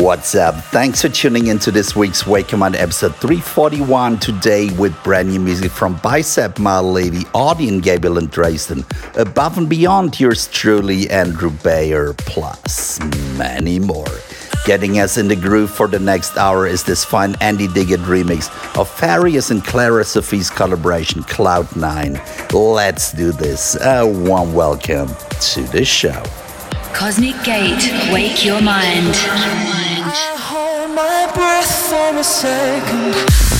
What's up? Thanks for tuning into this week's Wake Mind episode 341 today with brand new music from Bicep, My Lady, Audie Gabriel and Dresden, Above and Beyond, yours truly, Andrew Bayer, plus many more. Getting us in the groove for the next hour is this fine Andy Duguid remix of Farius and Clara Sophie's collaboration Cloud9. Let's do this. A warm welcome to the show. Cosmic Gate. Wake your mind. I hold my breath for a second.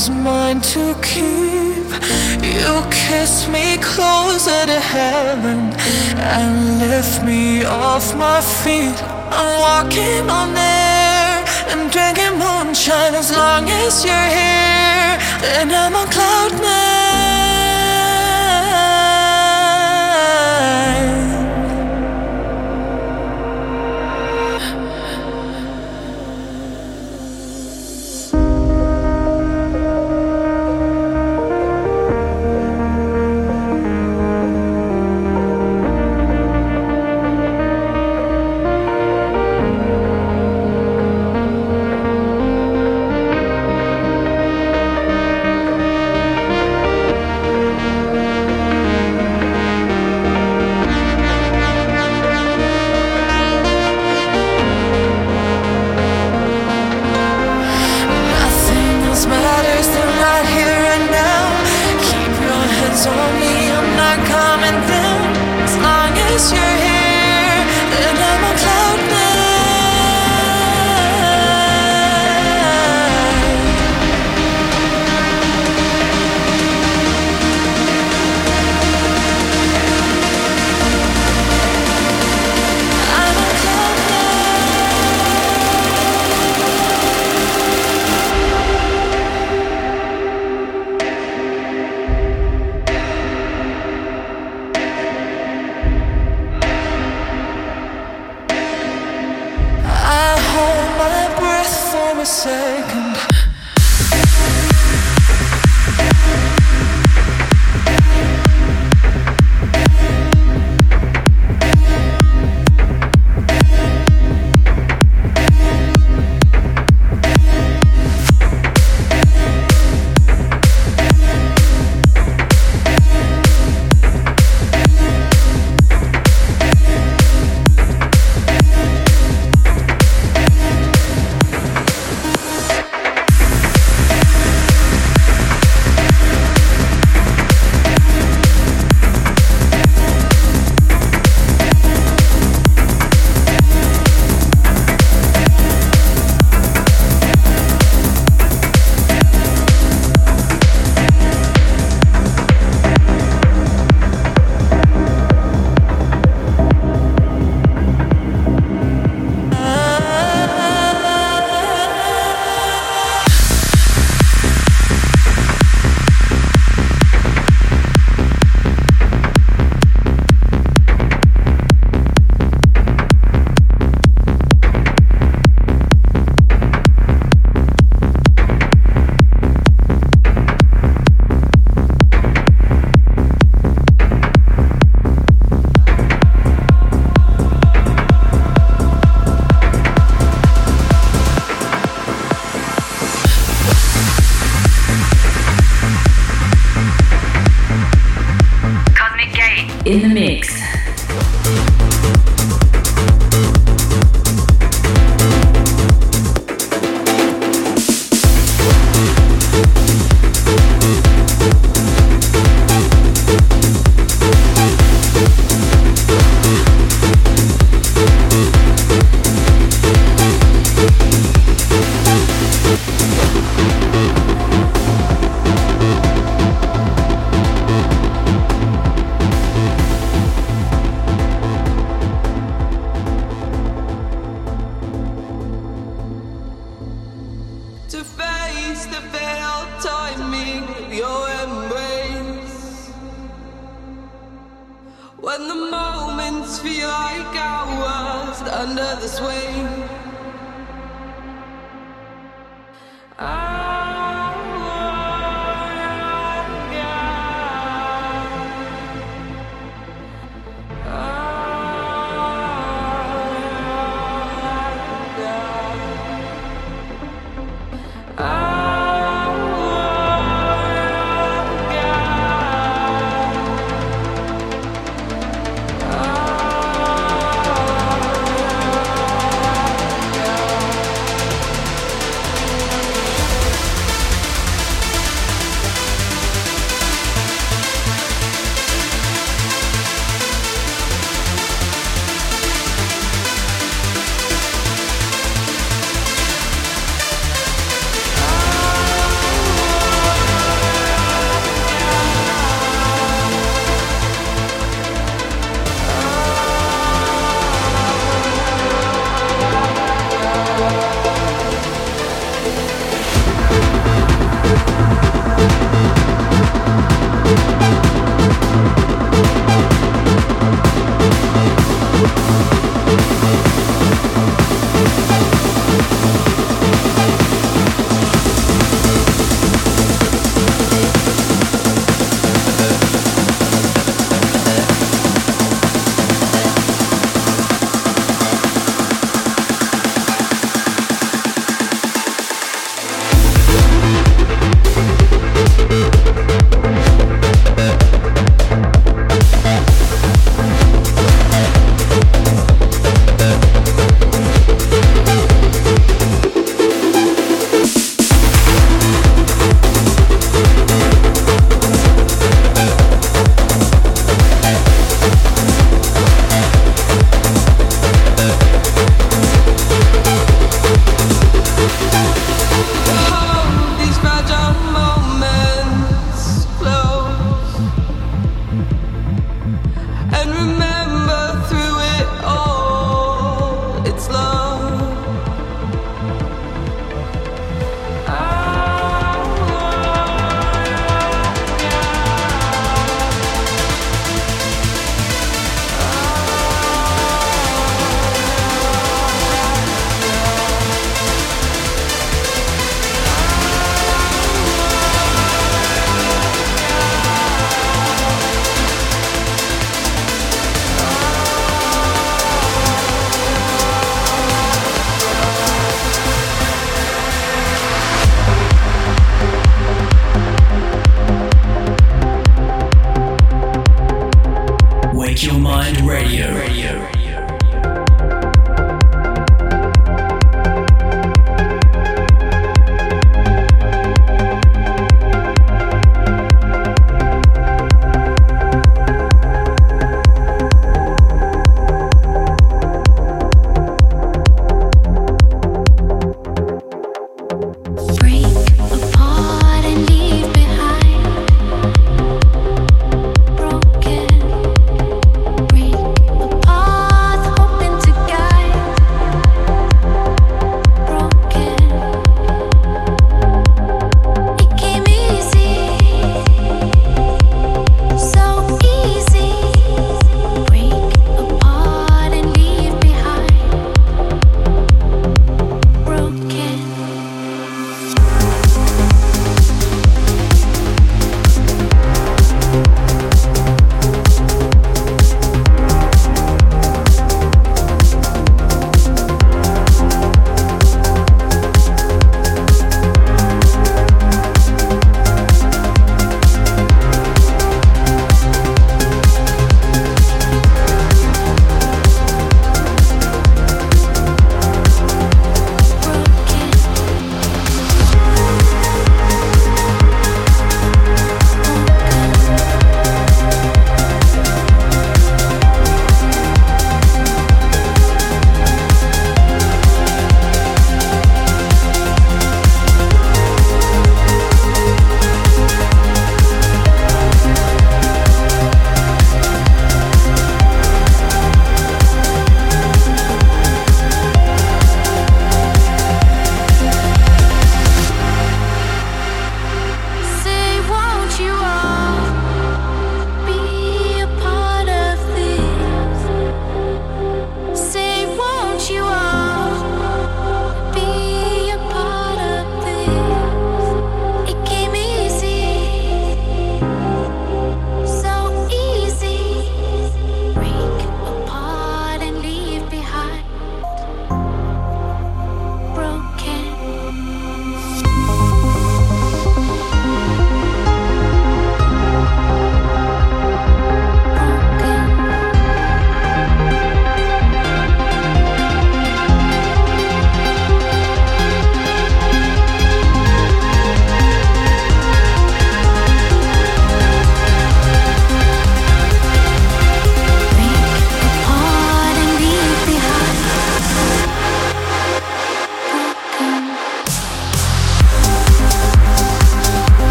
Was mine to keep. You kiss me closer to heaven and lift me off my feet. I'm walking on air and drinking moonshine as long as you're here. And I'm on cloud nine.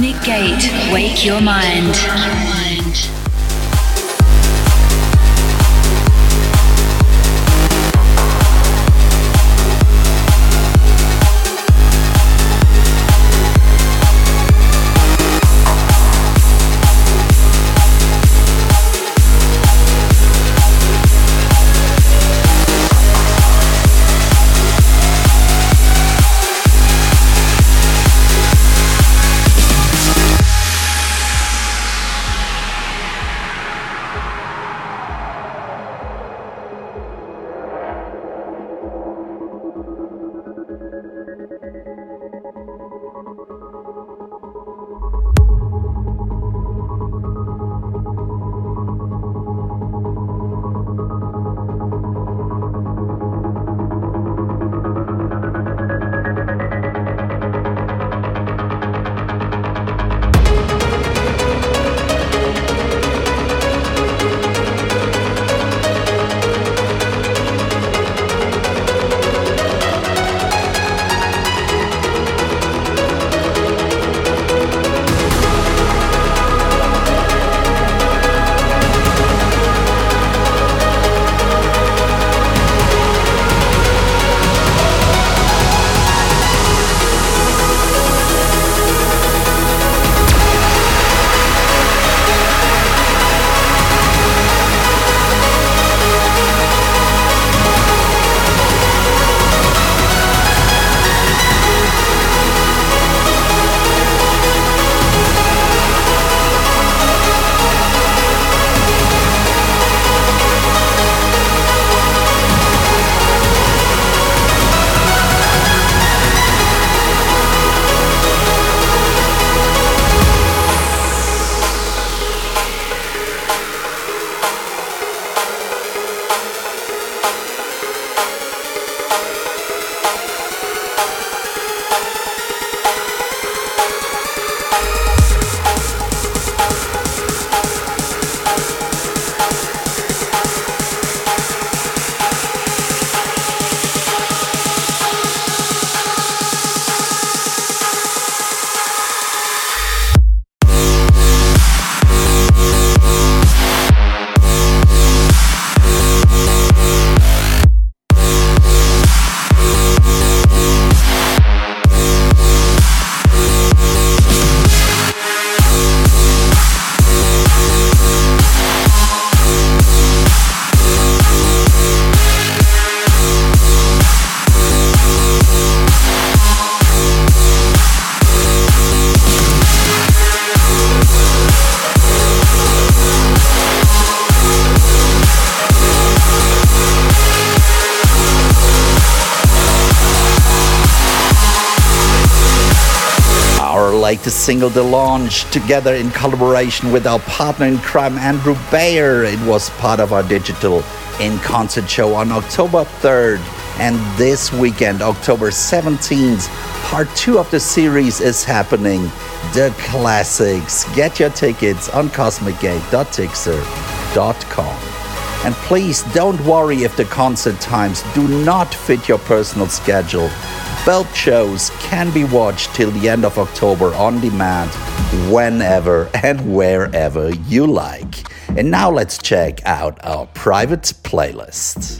Gate, wake your mind. Latest single, The Launch, together in collaboration with our partner in crime, Andrew Bayer. It was part of our digital in concert show on October 3rd. And this weekend, October 17th, part two of the series is happening The Classics. Get your tickets on cosmicgate.tixr.com. And please don't worry if the concert times do not fit your personal schedule. Both shows can be watched till the end of October on demand, whenever and wherever you like. And now let's check out our private playlist.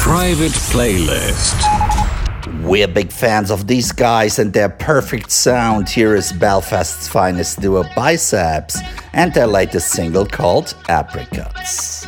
Private playlist. We're big fans of these guys and their perfect sound. Here is Belfast's finest duo Biceps and their latest single called Apricots.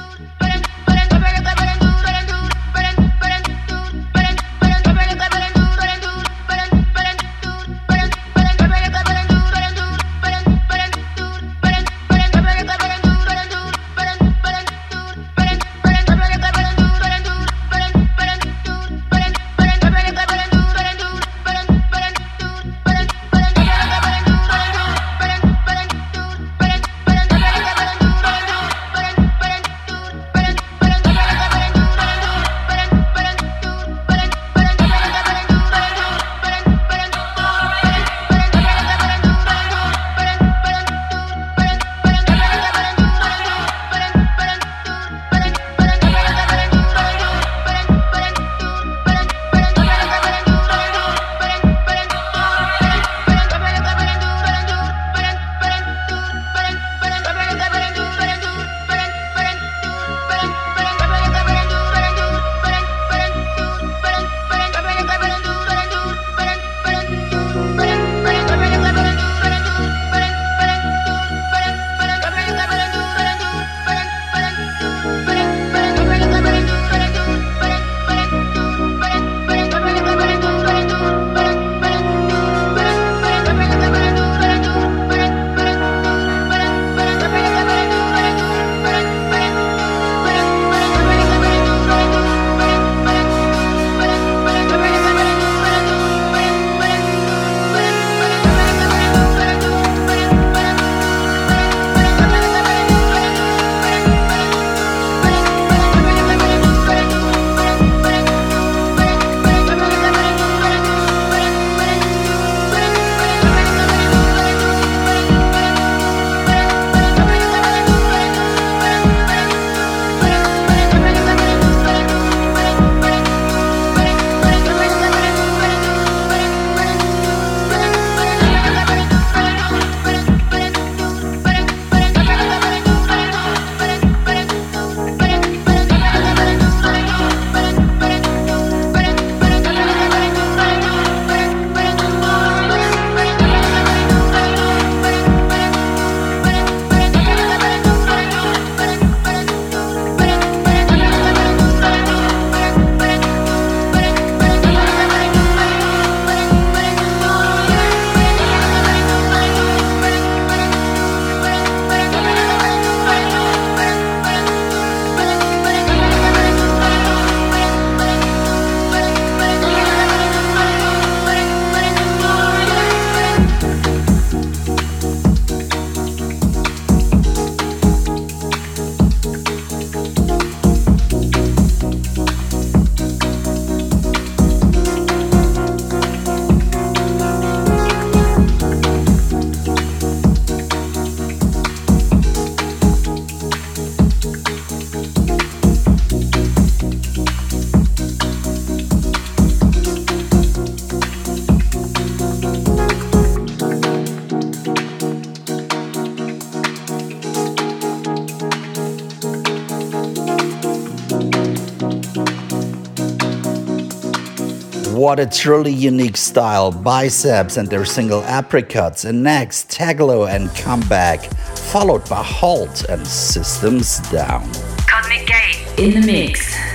What a truly unique style. Biceps and their single Apricots, and next Taglo and Comeback, followed by Halt and Systems Down. Cosmic Gate in the mix.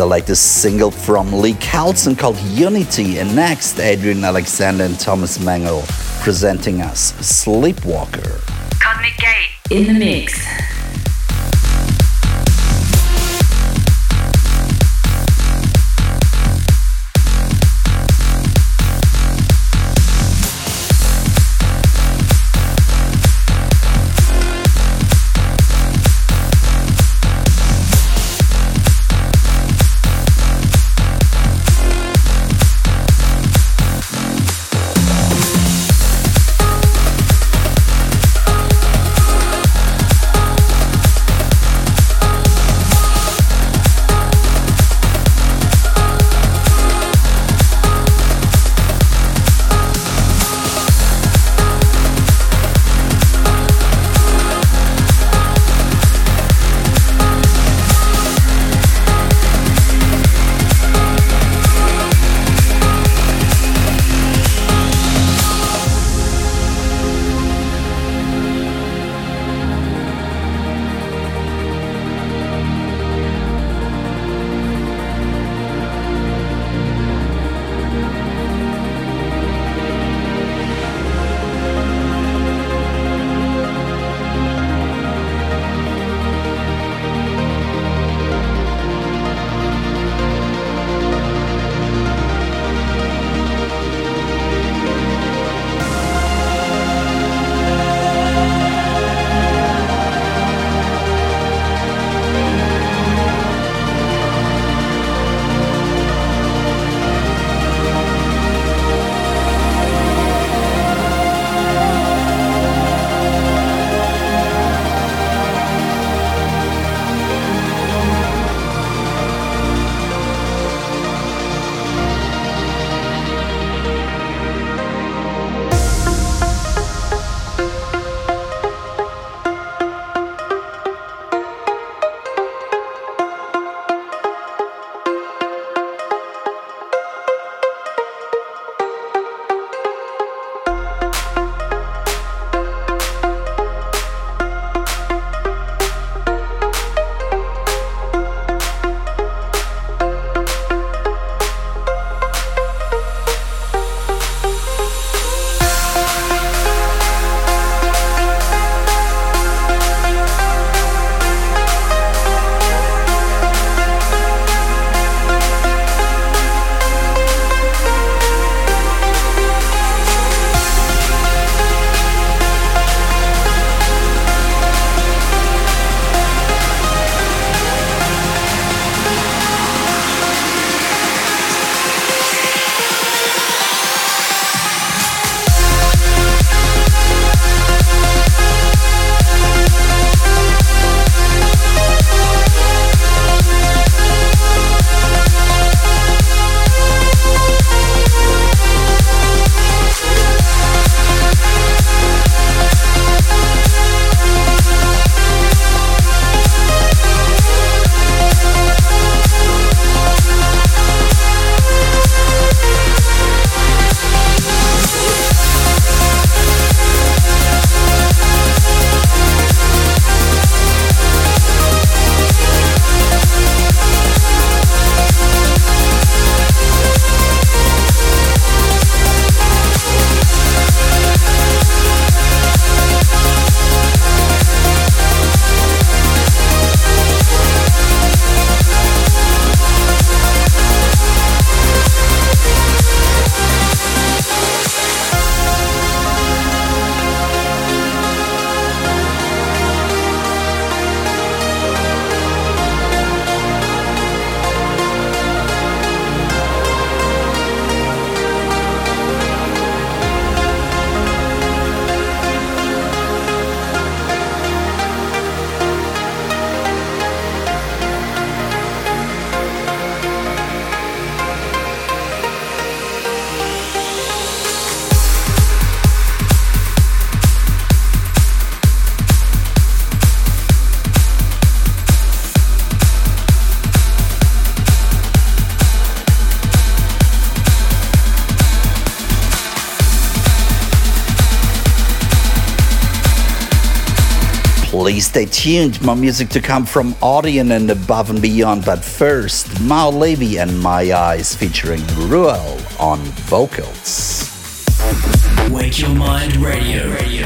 The latest single from Lee Carlson called Unity. And next, Adrian Alexander and Thomas Mengel presenting us Sleepwalker. Cosmic Gate in the mix. Stay tuned. More music to come from Audien and Above and Beyond. But first, Maor Levi and My Eyes featuring Ruel on vocals. Wake Your Mind Radio. Radio.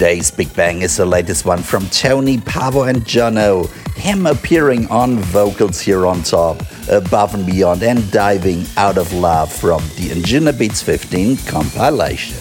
Today's Big Bang is the latest one from Tony, Paavo, and Jono. Him appearing on vocals here on top, above and beyond, and diving out of love from the Anjunabeats 15 compilation.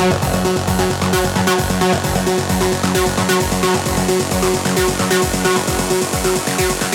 Thank you.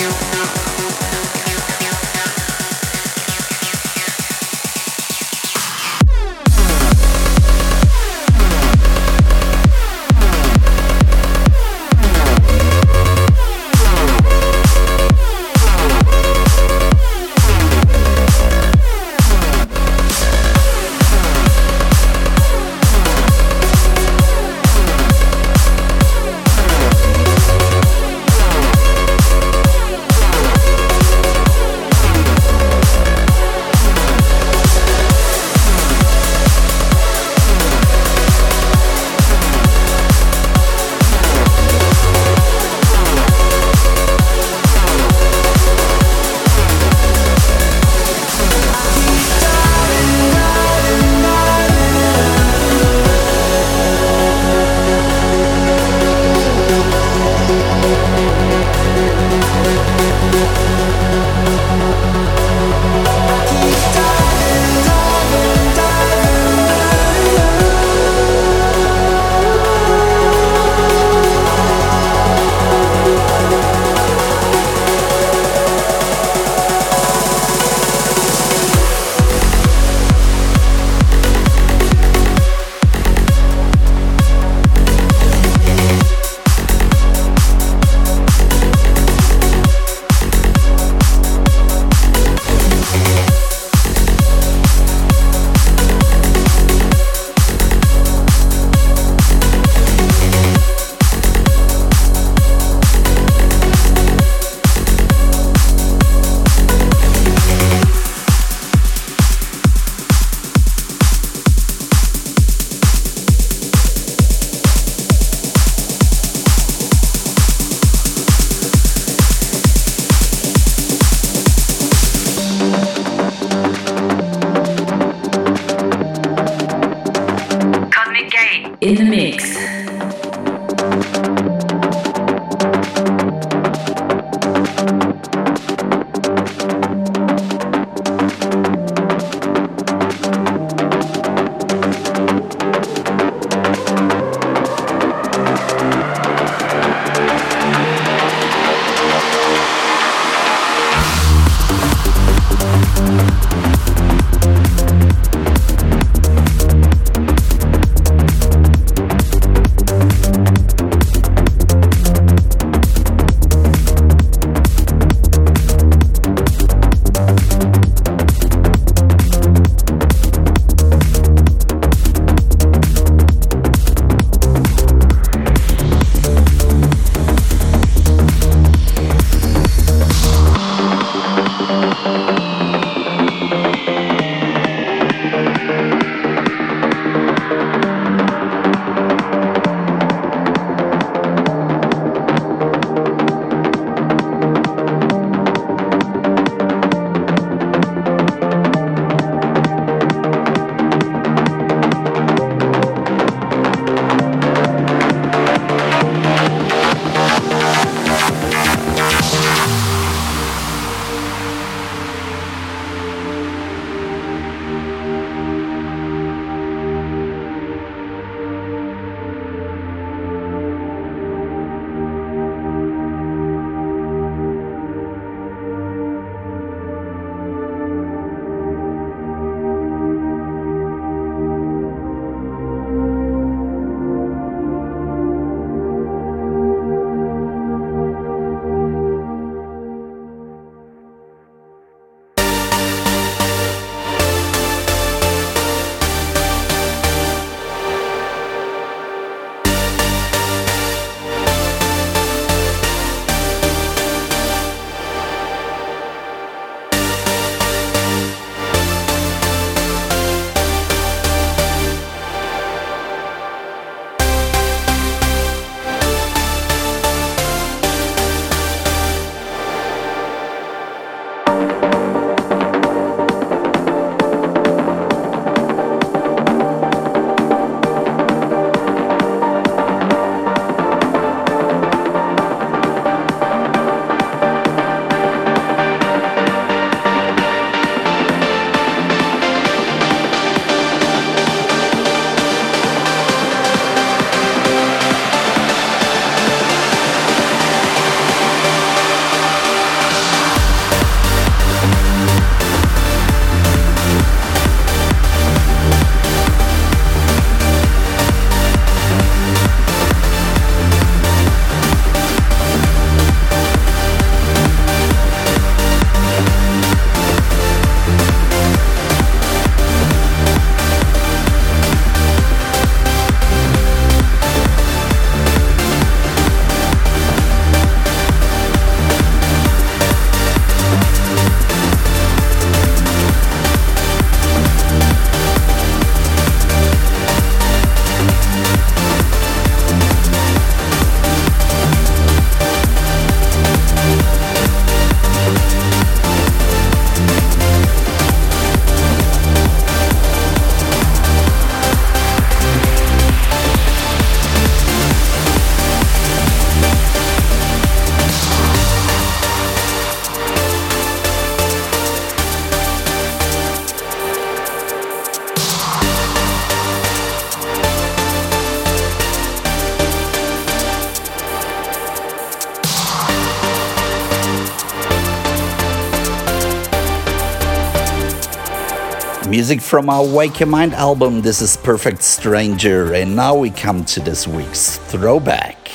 Music from our Wake Your Mind album, this is Perfect Stranger, and now we come to this week's throwback.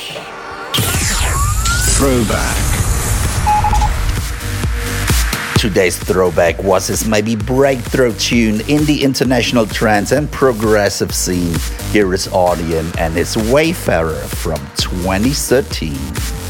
Throwback. Today's throwback was his maybe breakthrough tune in the international trance and progressive scene. Here is Audien and his Wayfarer from 2013.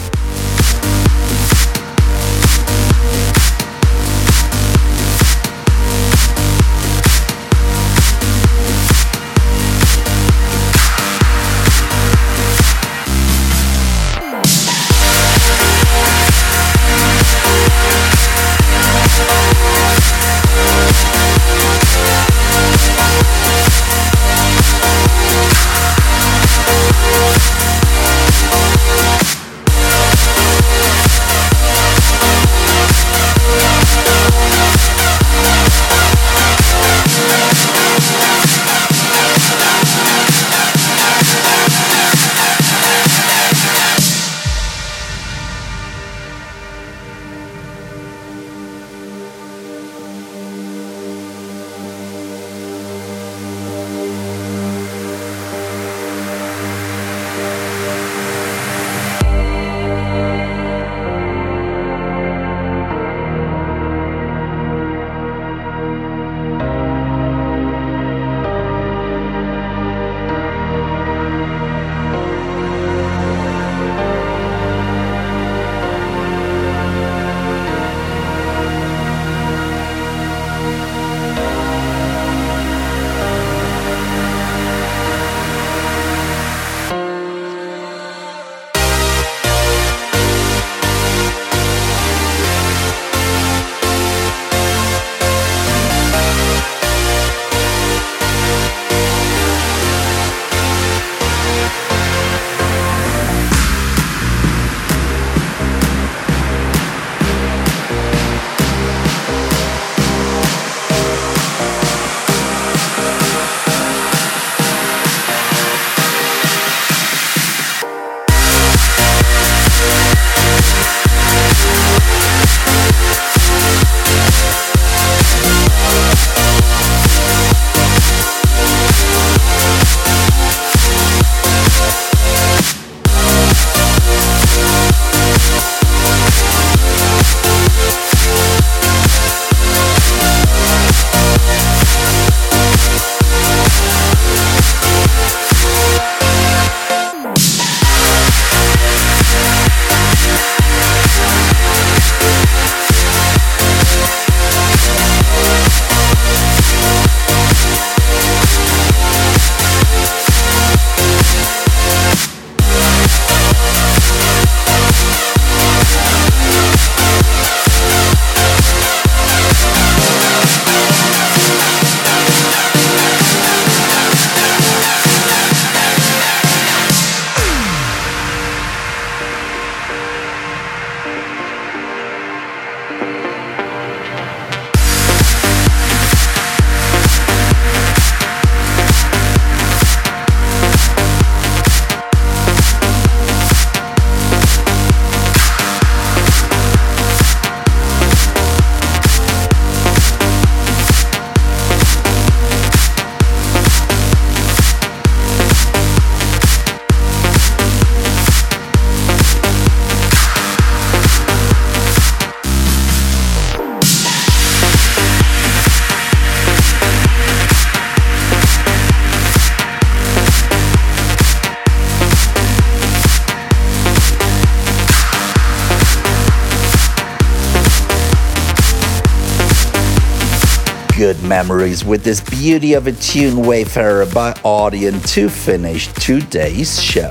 Memories with this beauty of a tune Wayfarer by Audien to finish today's show.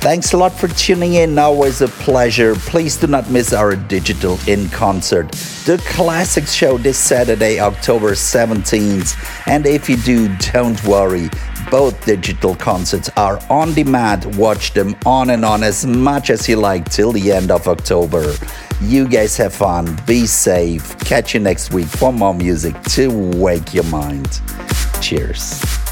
Thanks a lot for tuning in. Always a pleasure. Please do not miss our digital in concert, the Classics Show this Saturday, October 17th. And if you do, don't worry. Both digital concerts are on demand. Watch them on and on as much as you like till the end of October. You guys have fun, be safe. Catch you next week for more music to wake your mind. Cheers.